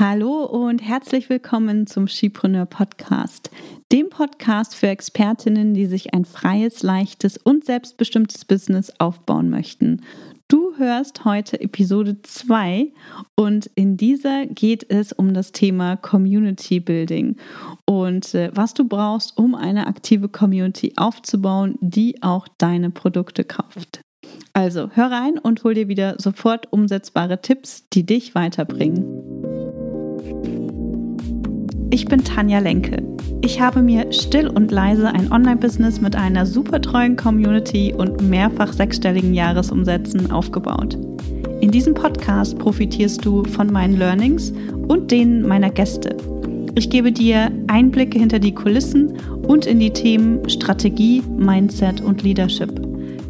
Hallo und herzlich willkommen zum Skipreneur Podcast, dem Podcast für Expertinnen, die sich ein freies, leichtes und selbstbestimmtes Business aufbauen möchten. Du hörst heute Episode 2 und in dieser geht es um das Thema Community Building und äh, was du brauchst, um eine aktive Community aufzubauen, die auch deine Produkte kauft. Also hör rein und hol dir wieder sofort umsetzbare Tipps, die dich weiterbringen. Ich bin Tanja Lenke. Ich habe mir still und leise ein Online-Business mit einer super treuen Community und mehrfach sechsstelligen Jahresumsätzen aufgebaut. In diesem Podcast profitierst du von meinen Learnings und denen meiner Gäste. Ich gebe dir Einblicke hinter die Kulissen und in die Themen Strategie, Mindset und Leadership.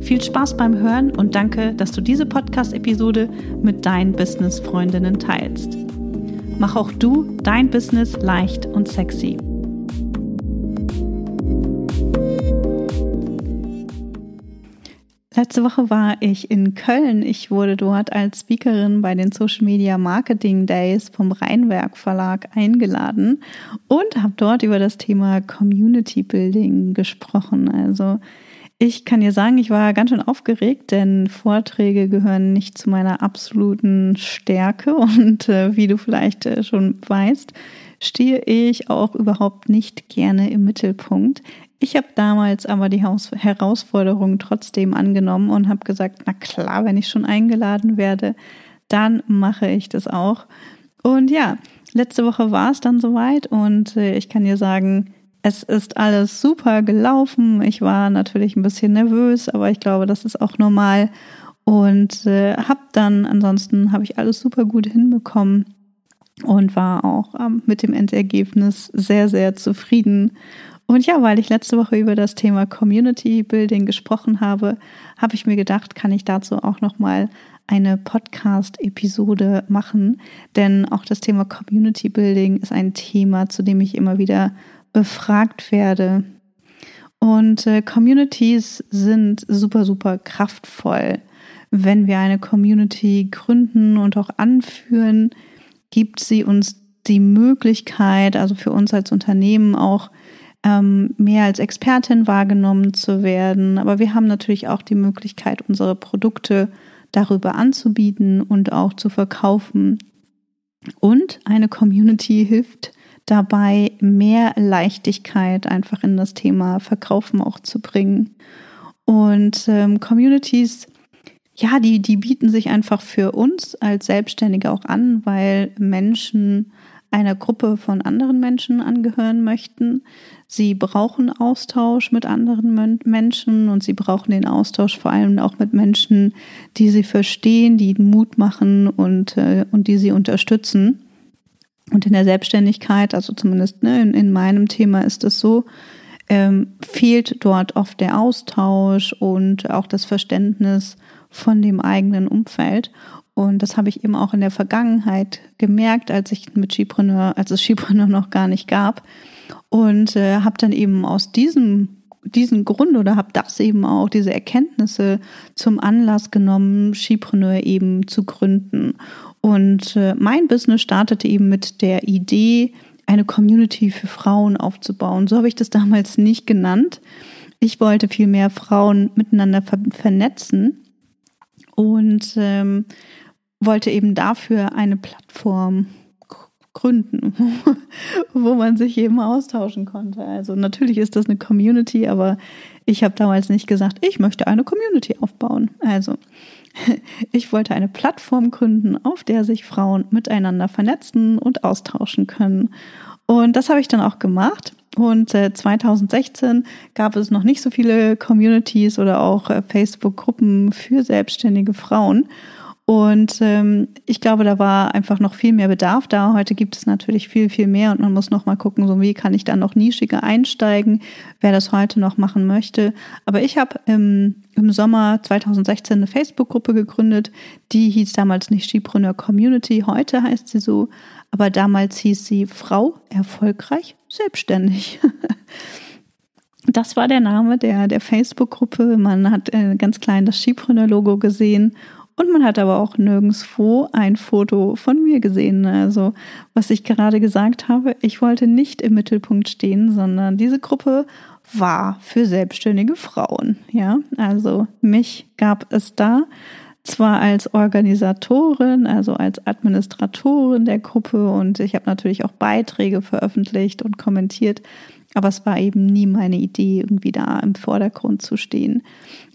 Viel Spaß beim Hören und danke, dass du diese Podcast-Episode mit deinen Business-Freundinnen teilst. Mach auch du dein Business leicht und sexy. Letzte Woche war ich in Köln. Ich wurde dort als Speakerin bei den Social Media Marketing Days vom Rheinwerk Verlag eingeladen und habe dort über das Thema Community Building gesprochen. Also ich kann dir sagen, ich war ganz schön aufgeregt, denn Vorträge gehören nicht zu meiner absoluten Stärke und äh, wie du vielleicht äh, schon weißt, stehe ich auch überhaupt nicht gerne im Mittelpunkt. Ich habe damals aber die Haus Herausforderung trotzdem angenommen und habe gesagt, na klar, wenn ich schon eingeladen werde, dann mache ich das auch. Und ja, letzte Woche war es dann soweit und äh, ich kann dir sagen, es ist alles super gelaufen. Ich war natürlich ein bisschen nervös, aber ich glaube, das ist auch normal. Und äh, habe dann, ansonsten habe ich alles super gut hinbekommen und war auch ähm, mit dem Endergebnis sehr, sehr zufrieden. Und ja, weil ich letzte Woche über das Thema Community Building gesprochen habe, habe ich mir gedacht, kann ich dazu auch nochmal eine Podcast-Episode machen. Denn auch das Thema Community Building ist ein Thema, zu dem ich immer wieder befragt werde. Und äh, Communities sind super, super kraftvoll. Wenn wir eine Community gründen und auch anführen, gibt sie uns die Möglichkeit, also für uns als Unternehmen auch ähm, mehr als Expertin wahrgenommen zu werden. Aber wir haben natürlich auch die Möglichkeit, unsere Produkte darüber anzubieten und auch zu verkaufen. Und eine Community hilft dabei, mehr Leichtigkeit einfach in das Thema Verkaufen auch zu bringen. Und ähm, Communities, ja, die, die bieten sich einfach für uns als Selbstständige auch an, weil Menschen einer Gruppe von anderen Menschen angehören möchten. Sie brauchen Austausch mit anderen Menschen und sie brauchen den Austausch vor allem auch mit Menschen, die sie verstehen, die ihnen Mut machen und, äh, und die sie unterstützen. Und in der Selbstständigkeit, also zumindest ne, in, in meinem Thema ist es so, ähm, fehlt dort oft der Austausch und auch das Verständnis von dem eigenen Umfeld. Und das habe ich eben auch in der Vergangenheit gemerkt, als ich mit Skipreneur, als es Skipreneur noch gar nicht gab. Und äh, habe dann eben aus diesem diesen Grund oder habe das eben auch, diese Erkenntnisse zum Anlass genommen, Skipreneur eben zu gründen. Und äh, mein Business startete eben mit der Idee, eine Community für Frauen aufzubauen. So habe ich das damals nicht genannt. Ich wollte viel mehr Frauen miteinander ver vernetzen und ähm, wollte eben dafür eine Plattform gründen, wo man sich eben austauschen konnte. Also natürlich ist das eine Community, aber ich habe damals nicht gesagt, ich möchte eine Community aufbauen. Also ich wollte eine Plattform gründen, auf der sich Frauen miteinander vernetzen und austauschen können. Und das habe ich dann auch gemacht. Und 2016 gab es noch nicht so viele Communities oder auch äh, Facebook-Gruppen für selbstständige Frauen. Und ähm, ich glaube, da war einfach noch viel mehr Bedarf da. Heute gibt es natürlich viel, viel mehr und man muss noch mal gucken, so wie kann ich da noch nischiger einsteigen, wer das heute noch machen möchte. Aber ich habe im, im Sommer 2016 eine Facebook-Gruppe gegründet, die hieß damals nicht Skipreneur Community, heute heißt sie so, aber damals hieß sie Frau erfolgreich selbstständig. Das war der Name der, der Facebook-Gruppe. Man hat äh, ganz klein das Skipreneur-Logo gesehen Und man hat aber auch nirgendwo ein Foto von mir gesehen. Also, was ich gerade gesagt habe, ich wollte nicht im Mittelpunkt stehen, sondern diese Gruppe war für selbstständige Frauen. Ja, also mich gab es da zwar als Organisatorin, also als Administratorin der Gruppe und ich habe natürlich auch Beiträge veröffentlicht und kommentiert, aber es war eben nie meine Idee, irgendwie da im Vordergrund zu stehen.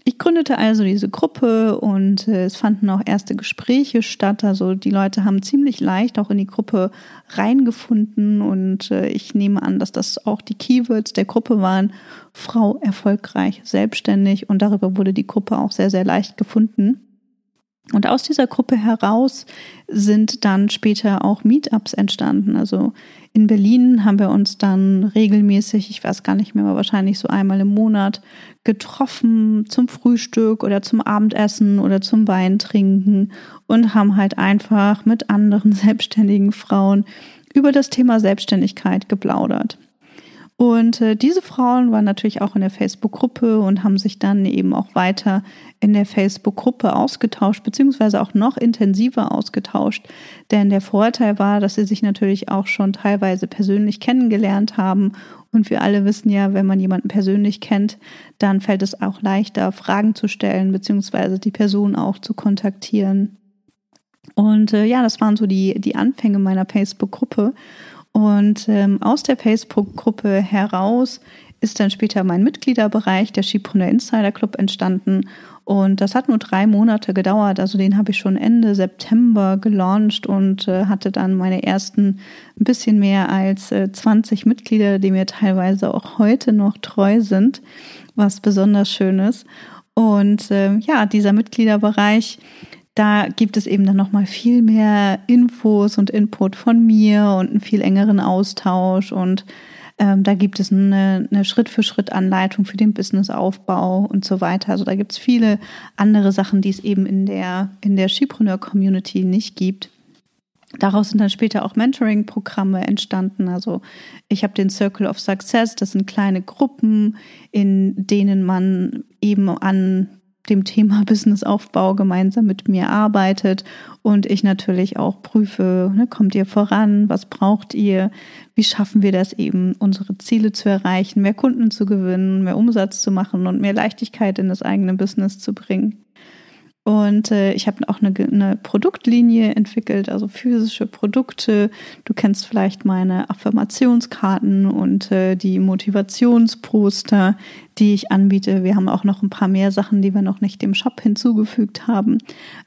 Ich gründete also diese Gruppe und äh, es fanden auch erste Gespräche statt. Also die Leute haben ziemlich leicht auch in die Gruppe reingefunden und äh, ich nehme an, dass das auch die Keywords der Gruppe waren. Frau erfolgreich, selbstständig und darüber wurde die Gruppe auch sehr, sehr leicht gefunden. Und aus dieser Gruppe heraus sind dann später auch Meetups entstanden. Also in Berlin haben wir uns dann regelmäßig, ich weiß gar nicht mehr, aber wahrscheinlich so einmal im Monat getroffen zum Frühstück oder zum Abendessen oder zum Weintrinken und haben halt einfach mit anderen selbstständigen Frauen über das Thema Selbstständigkeit geplaudert. Und äh, diese Frauen waren natürlich auch in der Facebook-Gruppe und haben sich dann eben auch weiter in der Facebook-Gruppe ausgetauscht, beziehungsweise auch noch intensiver ausgetauscht. Denn der Vorteil war, dass sie sich natürlich auch schon teilweise persönlich kennengelernt haben. Und wir alle wissen ja, wenn man jemanden persönlich kennt, dann fällt es auch leichter, Fragen zu stellen, beziehungsweise die Person auch zu kontaktieren. Und äh, ja, das waren so die, die Anfänge meiner Facebook-Gruppe. Und ähm, aus der Facebook-Gruppe heraus ist dann später mein Mitgliederbereich, der Schiebrunner Insider Club, entstanden. Und das hat nur drei Monate gedauert. Also den habe ich schon Ende September gelauncht und äh, hatte dann meine ersten ein bisschen mehr als äh, 20 Mitglieder, die mir teilweise auch heute noch treu sind, was besonders schön ist. Und äh, ja, dieser Mitgliederbereich da gibt es eben dann nochmal viel mehr Infos und Input von mir und einen viel engeren Austausch und ähm, da gibt es eine, eine Schritt-für-Schritt-Anleitung für den Businessaufbau und so weiter. Also da gibt es viele andere Sachen, die es eben in der, in der Skipreneur-Community nicht gibt. Daraus sind dann später auch Mentoring-Programme entstanden. Also ich habe den Circle of Success, das sind kleine Gruppen, in denen man eben an dem Thema Businessaufbau gemeinsam mit mir arbeitet und ich natürlich auch prüfe, ne, kommt ihr voran, was braucht ihr, wie schaffen wir das eben, unsere Ziele zu erreichen, mehr Kunden zu gewinnen, mehr Umsatz zu machen und mehr Leichtigkeit in das eigene Business zu bringen. Und äh, ich habe auch eine, eine Produktlinie entwickelt, also physische Produkte. Du kennst vielleicht meine Affirmationskarten und äh, die Motivationsposter, die ich anbiete. Wir haben auch noch ein paar mehr Sachen, die wir noch nicht dem Shop hinzugefügt haben.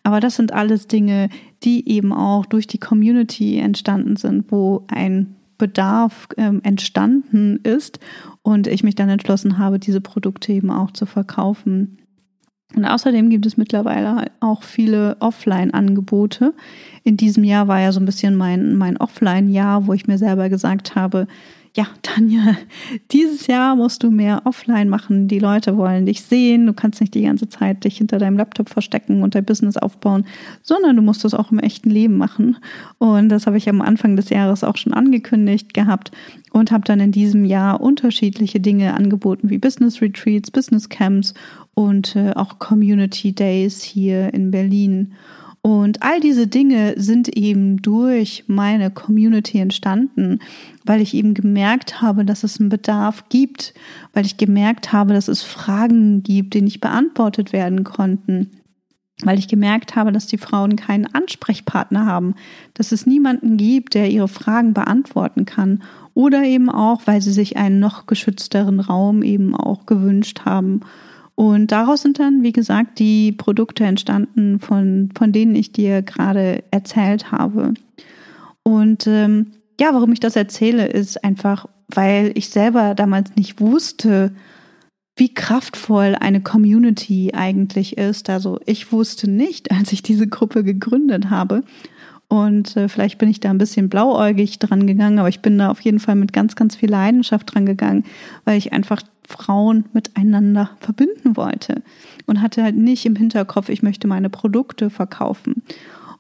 Aber das sind alles Dinge, die eben auch durch die Community entstanden sind, wo ein Bedarf ähm, entstanden ist und ich mich dann entschlossen habe, diese Produkte eben auch zu verkaufen. Und außerdem gibt es mittlerweile auch viele Offline-Angebote. In diesem Jahr war ja so ein bisschen mein, mein Offline-Jahr, wo ich mir selber gesagt habe, ja, Tanja, dieses Jahr musst du mehr offline machen. Die Leute wollen dich sehen. Du kannst nicht die ganze Zeit dich hinter deinem Laptop verstecken und dein Business aufbauen, sondern du musst es auch im echten Leben machen. Und das habe ich am Anfang des Jahres auch schon angekündigt gehabt und habe dann in diesem Jahr unterschiedliche Dinge angeboten, wie Business Retreats, Business Camps und äh, auch Community Days hier in Berlin. Und all diese Dinge sind eben durch meine Community entstanden, weil ich eben gemerkt habe, dass es einen Bedarf gibt, weil ich gemerkt habe, dass es Fragen gibt, die nicht beantwortet werden konnten, weil ich gemerkt habe, dass die Frauen keinen Ansprechpartner haben, dass es niemanden gibt, der ihre Fragen beantworten kann oder eben auch, weil sie sich einen noch geschützteren Raum eben auch gewünscht haben. Und daraus sind dann, wie gesagt, die Produkte entstanden, von, von denen ich dir gerade erzählt habe. Und ähm, ja, warum ich das erzähle, ist einfach, weil ich selber damals nicht wusste, wie kraftvoll eine Community eigentlich ist. Also ich wusste nicht, als ich diese Gruppe gegründet habe. Und äh, vielleicht bin ich da ein bisschen blauäugig dran gegangen, aber ich bin da auf jeden Fall mit ganz, ganz viel Leidenschaft dran gegangen, weil ich einfach Frauen miteinander verbinden wollte und hatte halt nicht im Hinterkopf, ich möchte meine Produkte verkaufen.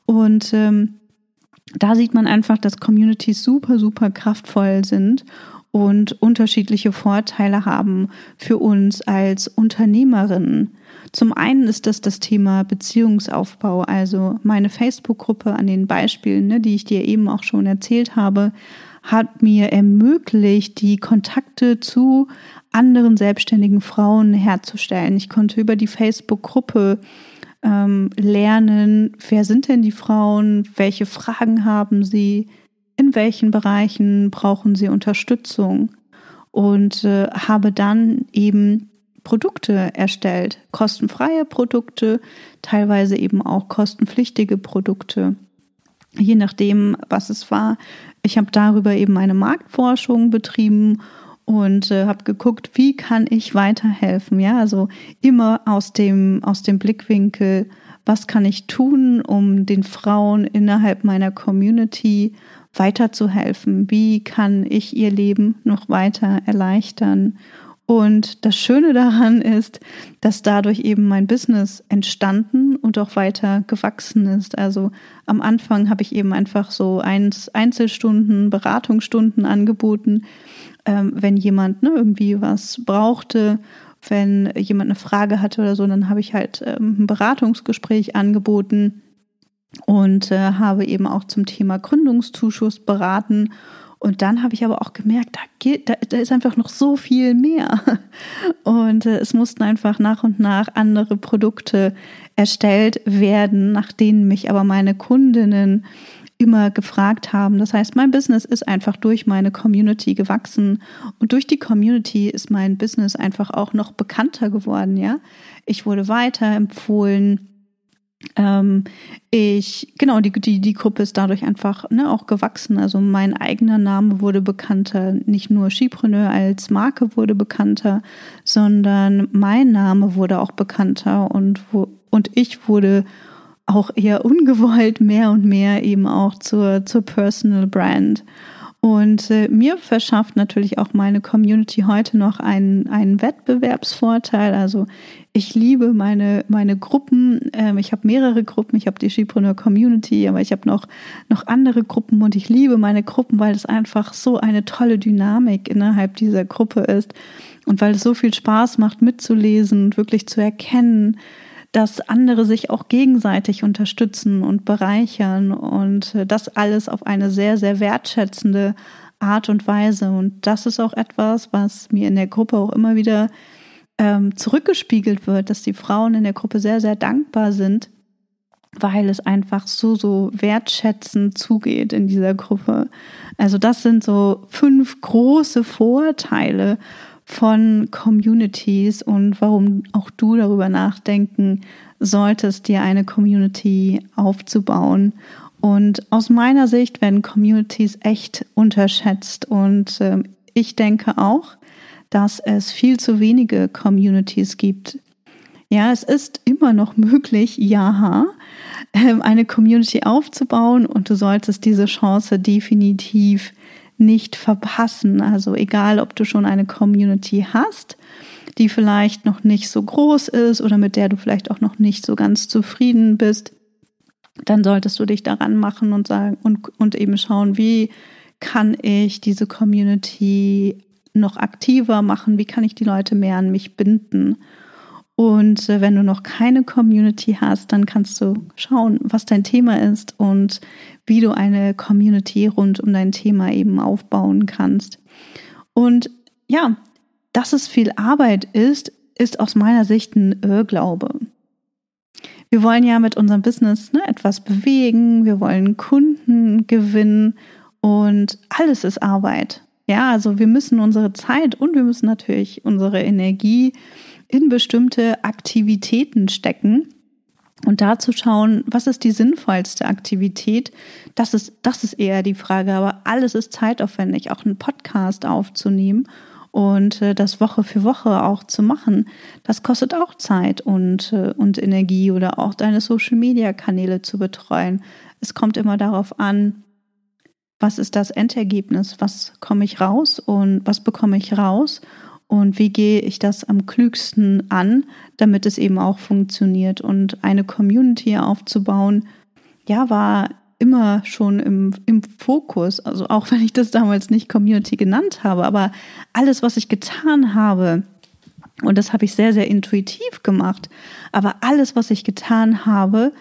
Und ähm, da sieht man einfach, dass Communities super, super kraftvoll sind und unterschiedliche Vorteile haben für uns als Unternehmerinnen. Zum einen ist das das Thema Beziehungsaufbau, also meine Facebook-Gruppe an den Beispielen, ne, die ich dir eben auch schon erzählt habe, hat mir ermöglicht, die Kontakte zu anderen selbstständigen Frauen herzustellen. Ich konnte über die Facebook-Gruppe ähm, lernen, wer sind denn die Frauen, welche Fragen haben sie, in welchen Bereichen brauchen sie Unterstützung und äh, habe dann eben Produkte erstellt, kostenfreie Produkte, teilweise eben auch kostenpflichtige Produkte, je nachdem, was es war. Ich habe darüber eben eine Marktforschung betrieben und äh, habe geguckt, wie kann ich weiterhelfen, ja, also immer aus dem aus dem Blickwinkel, was kann ich tun, um den Frauen innerhalb meiner Community weiterzuhelfen? Wie kann ich ihr Leben noch weiter erleichtern? Und das Schöne daran ist, dass dadurch eben mein Business entstanden und auch weiter gewachsen ist. Also am Anfang habe ich eben einfach so Einzelstunden, Beratungsstunden angeboten, ähm, wenn jemand ne, irgendwie was brauchte, wenn jemand eine Frage hatte oder so, dann habe ich halt ähm, ein Beratungsgespräch angeboten und äh, habe eben auch zum Thema Gründungszuschuss beraten. Und dann habe ich aber auch gemerkt, da, geht, da, da ist einfach noch so viel mehr. Und äh, es mussten einfach nach und nach andere Produkte erstellt werden, nach denen mich aber meine Kundinnen immer gefragt haben. Das heißt, mein Business ist einfach durch meine Community gewachsen und durch die Community ist mein Business einfach auch noch bekannter geworden, ja. Ich wurde weiterempfohlen. Ähm, ich, genau, die, die, die Gruppe ist dadurch einfach ne, auch gewachsen. Also mein eigener Name wurde bekannter. Nicht nur Skipreneur als Marke wurde bekannter, sondern mein Name wurde auch bekannter und, und ich wurde auch eher ungewollt mehr und mehr eben auch zur, zur Personal Brand. Und äh, mir verschafft natürlich auch meine Community heute noch einen, einen Wettbewerbsvorteil. Also ich liebe meine, meine Gruppen. Ähm, ich habe mehrere Gruppen. Ich habe die Skipreneur Community, aber ich habe noch, noch andere Gruppen und ich liebe meine Gruppen, weil es einfach so eine tolle Dynamik innerhalb dieser Gruppe ist und weil es so viel Spaß macht mitzulesen und wirklich zu erkennen, dass andere sich auch gegenseitig unterstützen und bereichern und äh, das alles auf eine sehr, sehr wertschätzende Art und Weise. Und das ist auch etwas, was mir in der Gruppe auch immer wieder ähm, zurückgespiegelt wird, dass die Frauen in der Gruppe sehr, sehr dankbar sind, weil es einfach so, so wertschätzend zugeht in dieser Gruppe. Also das sind so fünf große Vorteile von Communities und warum auch du darüber nachdenken solltest, dir eine Community aufzubauen. Und aus meiner Sicht werden Communities echt unterschätzt und äh, ich denke auch, dass es viel zu wenige Communities gibt. Ja, es ist immer noch möglich, ja, ähm, eine Community aufzubauen und du solltest diese Chance definitiv nicht verpassen. Also egal, ob du schon eine Community hast, die vielleicht noch nicht so groß ist oder mit der du vielleicht auch noch nicht so ganz zufrieden bist, dann solltest du dich daran machen und sagen und, und eben schauen, wie kann ich diese Community noch aktiver machen, wie kann ich die Leute mehr an mich binden. Und äh, wenn du noch keine Community hast, dann kannst du schauen, was dein Thema ist und wie du eine Community rund um dein Thema eben aufbauen kannst. Und ja, dass es viel Arbeit ist, ist aus meiner Sicht ein Irrglaube. Wir wollen ja mit unserem Business ne, etwas bewegen, wir wollen Kunden gewinnen und alles ist Arbeit. Ja, also wir müssen unsere Zeit und wir müssen natürlich unsere Energie in bestimmte Aktivitäten stecken und da zu schauen, was ist die sinnvollste Aktivität, das ist, das ist eher die Frage. Aber alles ist zeitaufwendig, auch einen Podcast aufzunehmen und äh, das Woche für Woche auch zu machen. Das kostet auch Zeit und, äh, und Energie oder auch deine Social-Media-Kanäle zu betreuen. Es kommt immer darauf an, was ist das Endergebnis, was komme ich raus und was bekomme ich raus und wie gehe ich das am klügsten an, damit es eben auch funktioniert. Und eine Community aufzubauen, ja, war immer schon im, im Fokus. Also auch wenn ich das damals nicht Community genannt habe, aber alles, was ich getan habe, und das habe ich sehr, sehr intuitiv gemacht, aber alles, was ich getan habe,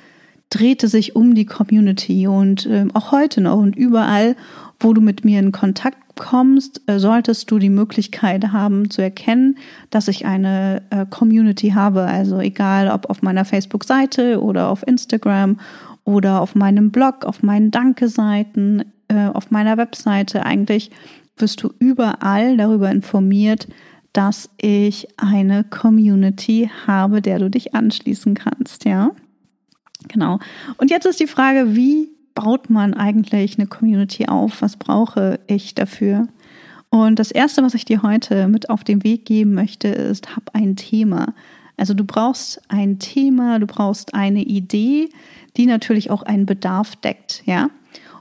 drehte sich um die Community und äh, auch heute noch und überall, wo du mit mir in Kontakt kommst, äh, solltest du die Möglichkeit haben zu erkennen, dass ich eine äh, Community habe. Also egal, ob auf meiner Facebook-Seite oder auf Instagram oder auf meinem Blog, auf meinen Danke-Seiten, äh, auf meiner Webseite. Eigentlich wirst du überall darüber informiert, dass ich eine Community habe, der du dich anschließen kannst, ja? Genau. Und jetzt ist die Frage, wie baut man eigentlich eine Community auf? Was brauche ich dafür? Und das erste, was ich dir heute mit auf den Weg geben möchte, ist, hab ein Thema. Also du brauchst ein Thema, du brauchst eine Idee, die natürlich auch einen Bedarf deckt, ja.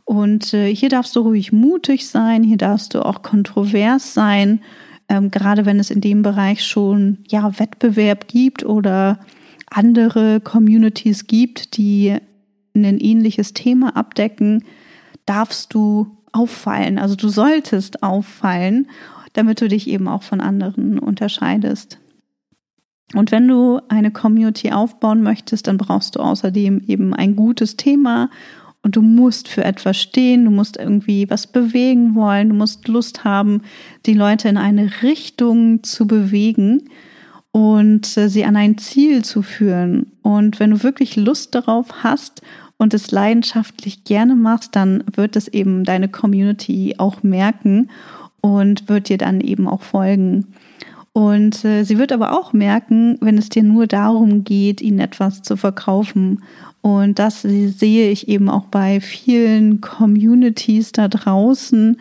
Und äh, hier darfst du ruhig mutig sein, hier darfst du auch kontrovers sein, ähm, gerade wenn es in dem Bereich schon ja Wettbewerb gibt oder andere Communities gibt, die ein ähnliches Thema abdecken, darfst du auffallen. Also du solltest auffallen, damit du dich eben auch von anderen unterscheidest. Und wenn du eine Community aufbauen möchtest, dann brauchst du außerdem eben ein gutes Thema und du musst für etwas stehen, du musst irgendwie was bewegen wollen, du musst Lust haben, die Leute in eine Richtung zu bewegen und äh, sie an ein Ziel zu führen. Und wenn du wirklich Lust darauf hast und es leidenschaftlich gerne machst, dann wird es eben deine Community auch merken und wird dir dann eben auch folgen. Und äh, sie wird aber auch merken, wenn es dir nur darum geht, ihnen etwas zu verkaufen. Und das sehe ich eben auch bei vielen Communities da draußen,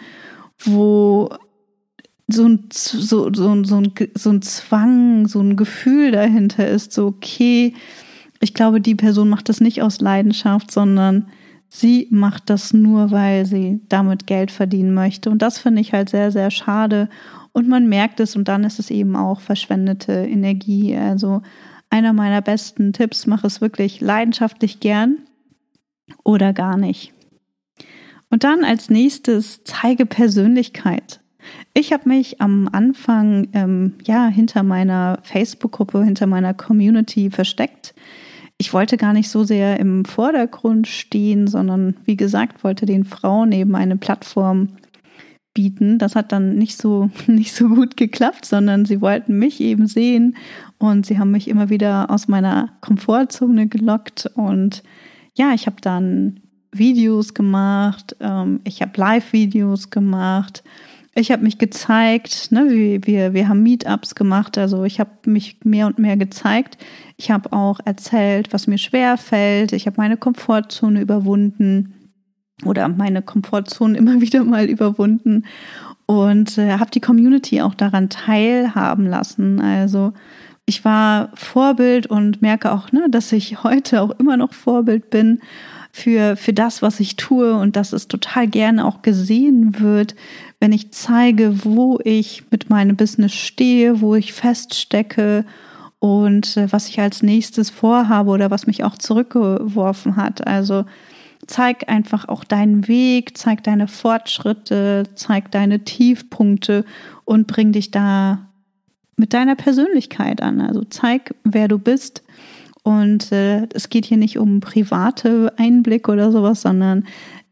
wo so ein, so, so, so, ein, so ein Zwang, so ein Gefühl dahinter ist, so, okay, ich glaube, die Person macht das nicht aus Leidenschaft, sondern sie macht das nur, weil sie damit Geld verdienen möchte. Und das finde ich halt sehr, sehr schade. Und man merkt es und dann ist es eben auch verschwendete Energie. Also einer meiner besten Tipps, mach es wirklich leidenschaftlich gern oder gar nicht. Und dann als nächstes zeige Persönlichkeit. Ich habe mich am Anfang ähm, ja hinter meiner Facebook-Gruppe, hinter meiner Community versteckt. Ich wollte gar nicht so sehr im Vordergrund stehen, sondern wie gesagt, wollte den Frauen eben eine Plattform bieten. Das hat dann nicht so, nicht so gut geklappt, sondern sie wollten mich eben sehen und sie haben mich immer wieder aus meiner Komfortzone gelockt. Und ja, ich habe dann Videos gemacht, ähm, ich habe Live-Videos gemacht ich habe mich gezeigt, ne, wir, wir, wir haben Meetups gemacht, also ich habe mich mehr und mehr gezeigt. Ich habe auch erzählt, was mir schwer fällt. Ich habe meine Komfortzone überwunden oder meine Komfortzone immer wieder mal überwunden und äh, habe die Community auch daran teilhaben lassen. Also ich war Vorbild und merke auch, ne, dass ich heute auch immer noch Vorbild bin für, für das, was ich tue und dass es total gerne auch gesehen wird, wenn ich zeige, wo ich mit meinem Business stehe, wo ich feststecke und äh, was ich als nächstes vorhabe oder was mich auch zurückgeworfen hat. Also zeig einfach auch deinen Weg, zeig deine Fortschritte, zeig deine Tiefpunkte und bring dich da mit deiner Persönlichkeit an. Also zeig, wer du bist und äh, es geht hier nicht um private Einblick oder sowas, sondern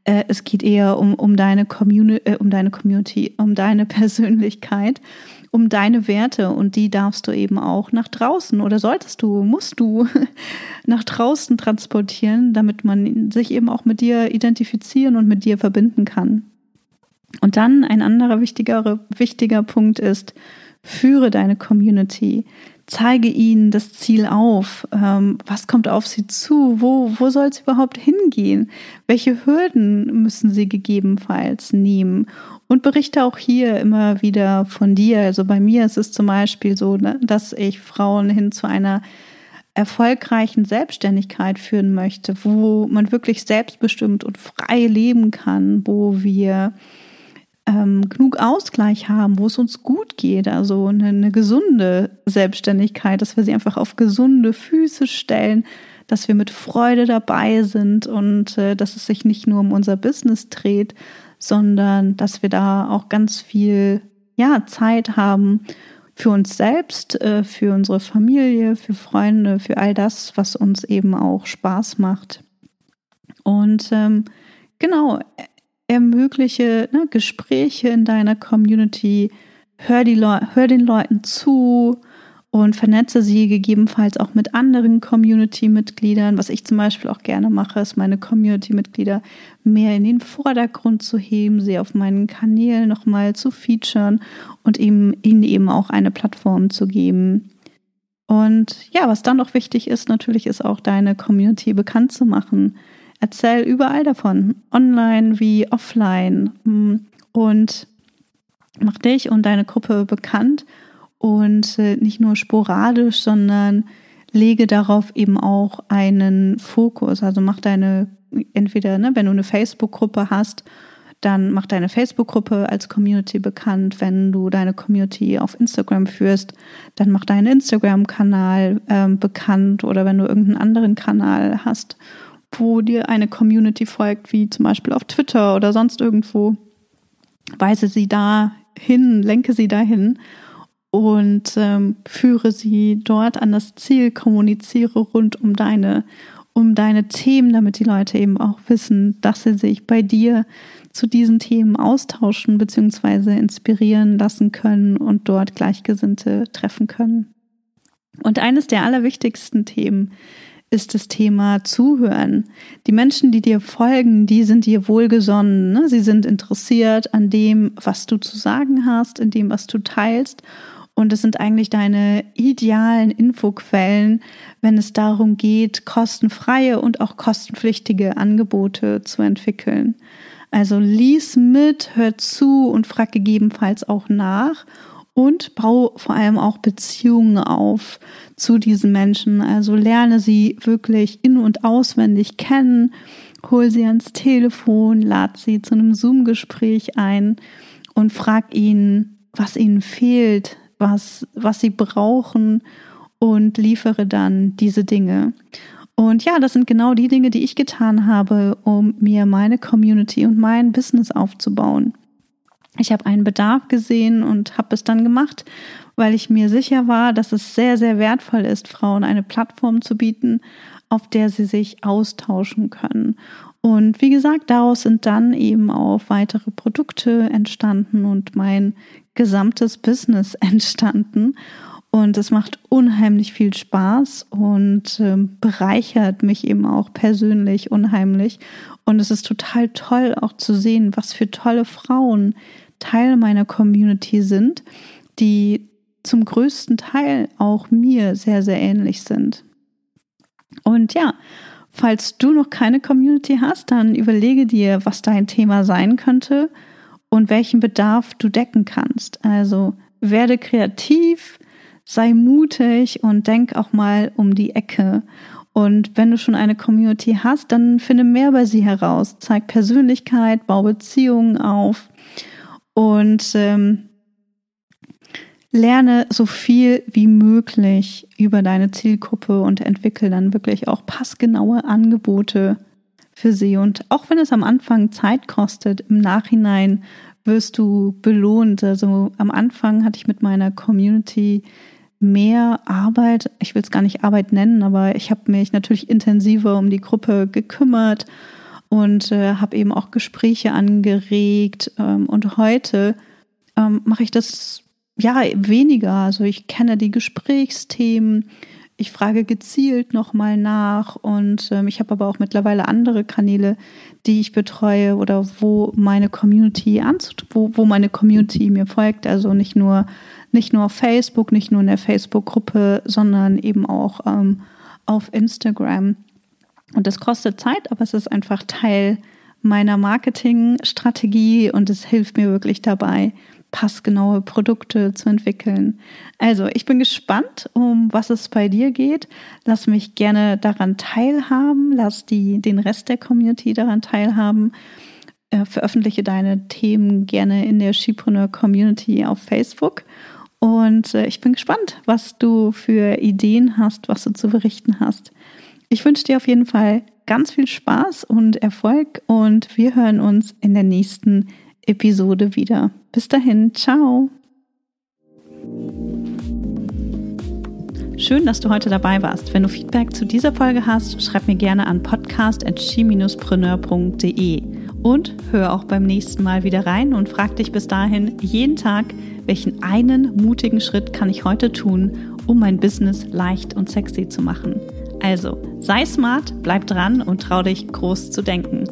äh, es geht eher um, um, deine Communi äh, um deine Community, um deine Persönlichkeit, um deine Werte und die darfst du eben auch nach draußen oder solltest du, musst du nach draußen transportieren, damit man sich eben auch mit dir identifizieren und mit dir verbinden kann. Und dann ein anderer wichtiger, wichtiger Punkt ist, führe deine Community zeige ihnen das Ziel auf. Ähm, was kommt auf sie zu? Wo, wo soll es überhaupt hingehen? Welche Hürden müssen sie gegebenenfalls nehmen? Und berichte auch hier immer wieder von dir. Also bei mir ist es zum Beispiel so, ne, dass ich Frauen hin zu einer erfolgreichen Selbstständigkeit führen möchte, wo man wirklich selbstbestimmt und frei leben kann, wo wir ähm, genug Ausgleich haben, wo es uns gut geht, also eine, eine gesunde Selbstständigkeit, dass wir sie einfach auf gesunde Füße stellen, dass wir mit Freude dabei sind und äh, dass es sich nicht nur um unser Business dreht, sondern dass wir da auch ganz viel ja, Zeit haben für uns selbst, äh, für unsere Familie, für Freunde, für all das, was uns eben auch Spaß macht. Und ähm, genau, ermögliche ne, Gespräche in deiner Community, hör, hör den Leuten zu und vernetze sie gegebenenfalls auch mit anderen Community-Mitgliedern. Was ich zum Beispiel auch gerne mache, ist meine Community-Mitglieder mehr in den Vordergrund zu heben, sie auf meinen Kanälen nochmal zu featuren und eben, ihnen eben auch eine Plattform zu geben. Und ja, was dann noch wichtig ist, natürlich ist auch deine Community bekannt zu machen. Erzähl überall davon, online wie offline. Und mach dich und deine Gruppe bekannt und äh, nicht nur sporadisch, sondern lege darauf eben auch einen Fokus. Also mach deine, entweder, ne, wenn du eine Facebook-Gruppe hast, dann mach deine Facebook-Gruppe als Community bekannt. Wenn du deine Community auf Instagram führst, dann mach deinen Instagram-Kanal ähm, bekannt oder wenn du irgendeinen anderen Kanal hast, wo dir eine Community folgt, wie zum Beispiel auf Twitter oder sonst irgendwo, weise sie da hin, lenke sie dahin und ähm, führe sie dort an das Ziel, kommuniziere rund um deine, um deine Themen, damit die Leute eben auch wissen, dass sie sich bei dir zu diesen Themen austauschen bzw. inspirieren lassen können und dort Gleichgesinnte treffen können. Und eines der allerwichtigsten Themen ist das Thema Zuhören. Die Menschen, die dir folgen, die sind dir wohlgesonnen. Ne? Sie sind interessiert an dem, was du zu sagen hast, in dem, was du teilst und es sind eigentlich deine idealen Infoquellen, wenn es darum geht, kostenfreie und auch kostenpflichtige Angebote zu entwickeln. Also lies mit, hör zu und frag gegebenenfalls auch nach und bau vor allem auch Beziehungen auf zu diesen Menschen. Also lerne sie wirklich in- und auswendig kennen, hol sie ans Telefon, lad sie zu einem Zoom-Gespräch ein und frag ihnen, was ihnen fehlt, was, was sie brauchen und liefere dann diese Dinge. Und ja, das sind genau die Dinge, die ich getan habe, um mir meine Community und mein Business aufzubauen. Ich habe einen Bedarf gesehen und habe es dann gemacht, weil ich mir sicher war, dass es sehr, sehr wertvoll ist, Frauen eine Plattform zu bieten, auf der sie sich austauschen können. Und wie gesagt, daraus sind dann eben auch weitere Produkte entstanden und mein gesamtes Business entstanden. Und es macht unheimlich viel Spaß und äh, bereichert mich eben auch persönlich unheimlich. Und es ist total toll auch zu sehen, was für tolle Frauen Teil meiner Community sind, die zum größten Teil auch mir sehr, sehr ähnlich sind. Und ja, falls du noch keine Community hast, dann überlege dir, was dein Thema sein könnte und welchen Bedarf du decken kannst. Also werde kreativ, sei mutig und denk auch mal um die Ecke. Und wenn du schon eine Community hast, dann finde mehr bei sie heraus. Zeig Persönlichkeit, bau Beziehungen auf und ähm, lerne so viel wie möglich über deine Zielgruppe und entwickle dann wirklich auch passgenaue Angebote für sie. Und auch wenn es am Anfang Zeit kostet, im Nachhinein wirst du belohnt. Also am Anfang hatte ich mit meiner Community mehr Arbeit. Ich will es gar nicht Arbeit nennen, aber ich habe mich natürlich intensiver um die Gruppe gekümmert und äh, habe eben auch Gespräche angeregt. Ähm, und heute ähm, mache ich das ja weniger. Also ich kenne die Gesprächsthemen ich frage gezielt nochmal nach und ähm, ich habe aber auch mittlerweile andere Kanäle, die ich betreue oder wo meine Community wo, wo meine Community mir folgt. Also nicht nur, nicht nur auf Facebook, nicht nur in der Facebook-Gruppe, sondern eben auch ähm, auf Instagram. Und das kostet Zeit, aber es ist einfach Teil meiner Marketingstrategie und es hilft mir wirklich dabei, passgenaue Produkte zu entwickeln. Also, ich bin gespannt, um was es bei dir geht. Lass mich gerne daran teilhaben. Lass die, den Rest der Community daran teilhaben. Äh, veröffentliche deine Themen gerne in der Skipreneur Community auf Facebook. Und äh, ich bin gespannt, was du für Ideen hast, was du zu berichten hast. Ich wünsche dir auf jeden Fall ganz viel Spaß und Erfolg und wir hören uns in der nächsten Episode wieder. Bis dahin, ciao. Schön, dass du heute dabei warst. Wenn du Feedback zu dieser Folge hast, schreib mir gerne an podcast.chi-preneur.de und hör auch beim nächsten Mal wieder rein und frag dich bis dahin jeden Tag, welchen einen mutigen Schritt kann ich heute tun, um mein Business leicht und sexy zu machen. Also, sei smart, bleib dran und trau dich groß zu denken.